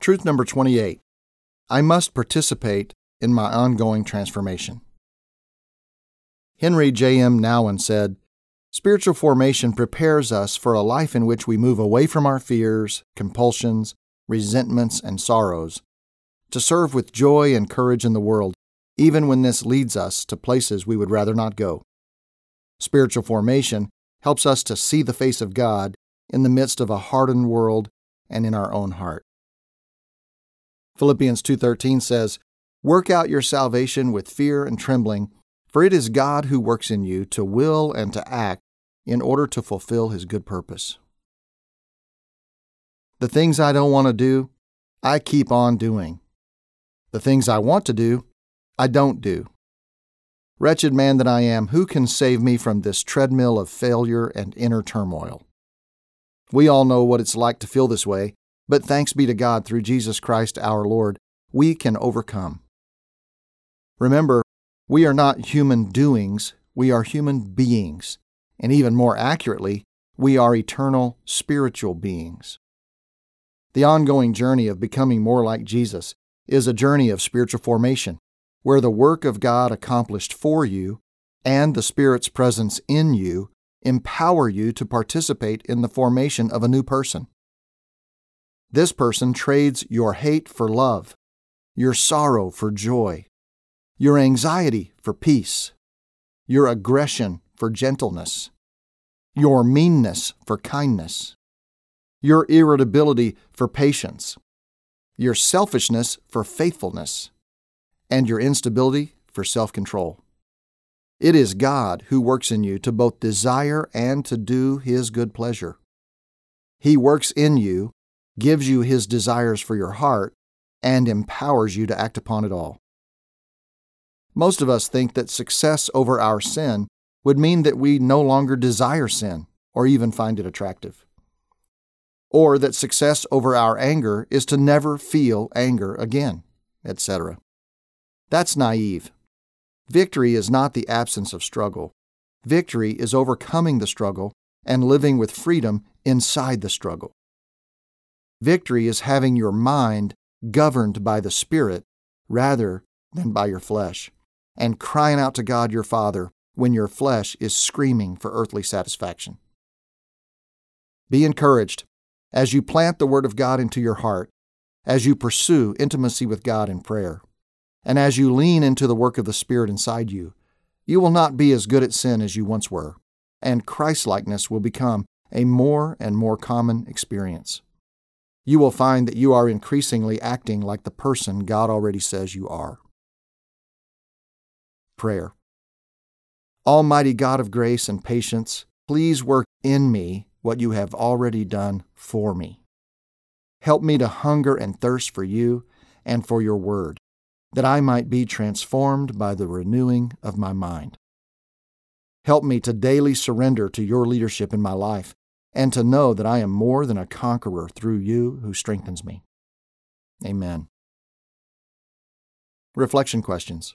Truth number 28 I must participate in my ongoing transformation. Henri J.M. Nouwen said, Spiritual formation prepares us for a life in which we move away from our fears, compulsions, resentments, and sorrows, to serve with joy and courage in the world, even when this leads us to places we would rather not go. Spiritual formation helps us to see the face of God in the midst of a hardened world and in our own heart. Philippians 2:13 says, "Work out your salvation with fear and trembling, for it is God who works in you to will and to act in order to fulfill his good purpose." The things I don't want to do, I keep on doing. The things I want to do, I don't do. Wretched man that I am, who can save me from this treadmill of failure and inner turmoil? We all know what it's like to feel this way, but thanks be to God through Jesus Christ our Lord, we can overcome. Remember, we are not human doings, we are human beings, and even more accurately, we are eternal spiritual beings. The ongoing journey of becoming more like Jesus is a journey of spiritual formation where the work of God accomplished for you and the Spirit's presence in you empower you to participate in the formation of a new person. This person trades your hate for love, your sorrow for joy, your anxiety for peace, your aggression for gentleness, your meanness for kindness, your irritability for patience, your selfishness for faithfulness and your instability for self control. It is God who works in you to both desire and to do His good pleasure. He works in you, gives you His desires for your heart, and empowers you to act upon it all. Most of us think that success over our sin would mean that we no longer desire sin or even find it attractive. Or that success over our anger is to never feel anger again, etc. That's naive. Victory is not the absence of struggle. Victory is overcoming the struggle and living with freedom inside the struggle. Victory is having your mind governed by the Spirit rather than by your flesh, and crying out to God your Father when your flesh is screaming for earthly satisfaction. Be encouraged as you plant the Word of God into your heart, as you pursue intimacy with God in prayer. And as you lean into the work of the Spirit inside you, you will not be as good at sin as you once were, and Christlikeness will become a more and more common experience. You will find that you are increasingly acting like the person God already says you are. Prayer. Almighty God of grace and patience, please work in me what you have already done for me. Help me to hunger and thirst for you and for your word that I might be transformed by the renewing of my mind. Help me to daily surrender to your leadership in my life and to know that I am more than a conqueror through you who strengthens me. Amen. Reflection questions.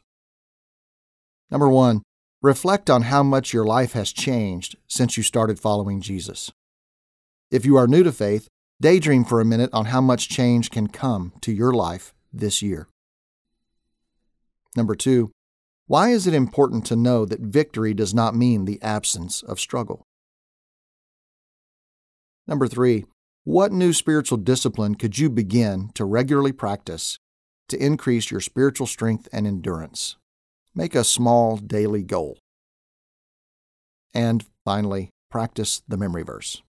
Number one, reflect on how much your life has changed since you started following Jesus. If you are new to faith, daydream for a minute on how much change can come to your life this year. Number two, why is it important to know that victory does not mean the absence of struggle? Number three, what new spiritual discipline could you begin to regularly practice to increase your spiritual strength and endurance? Make a small daily goal. And finally, practice the memory verse.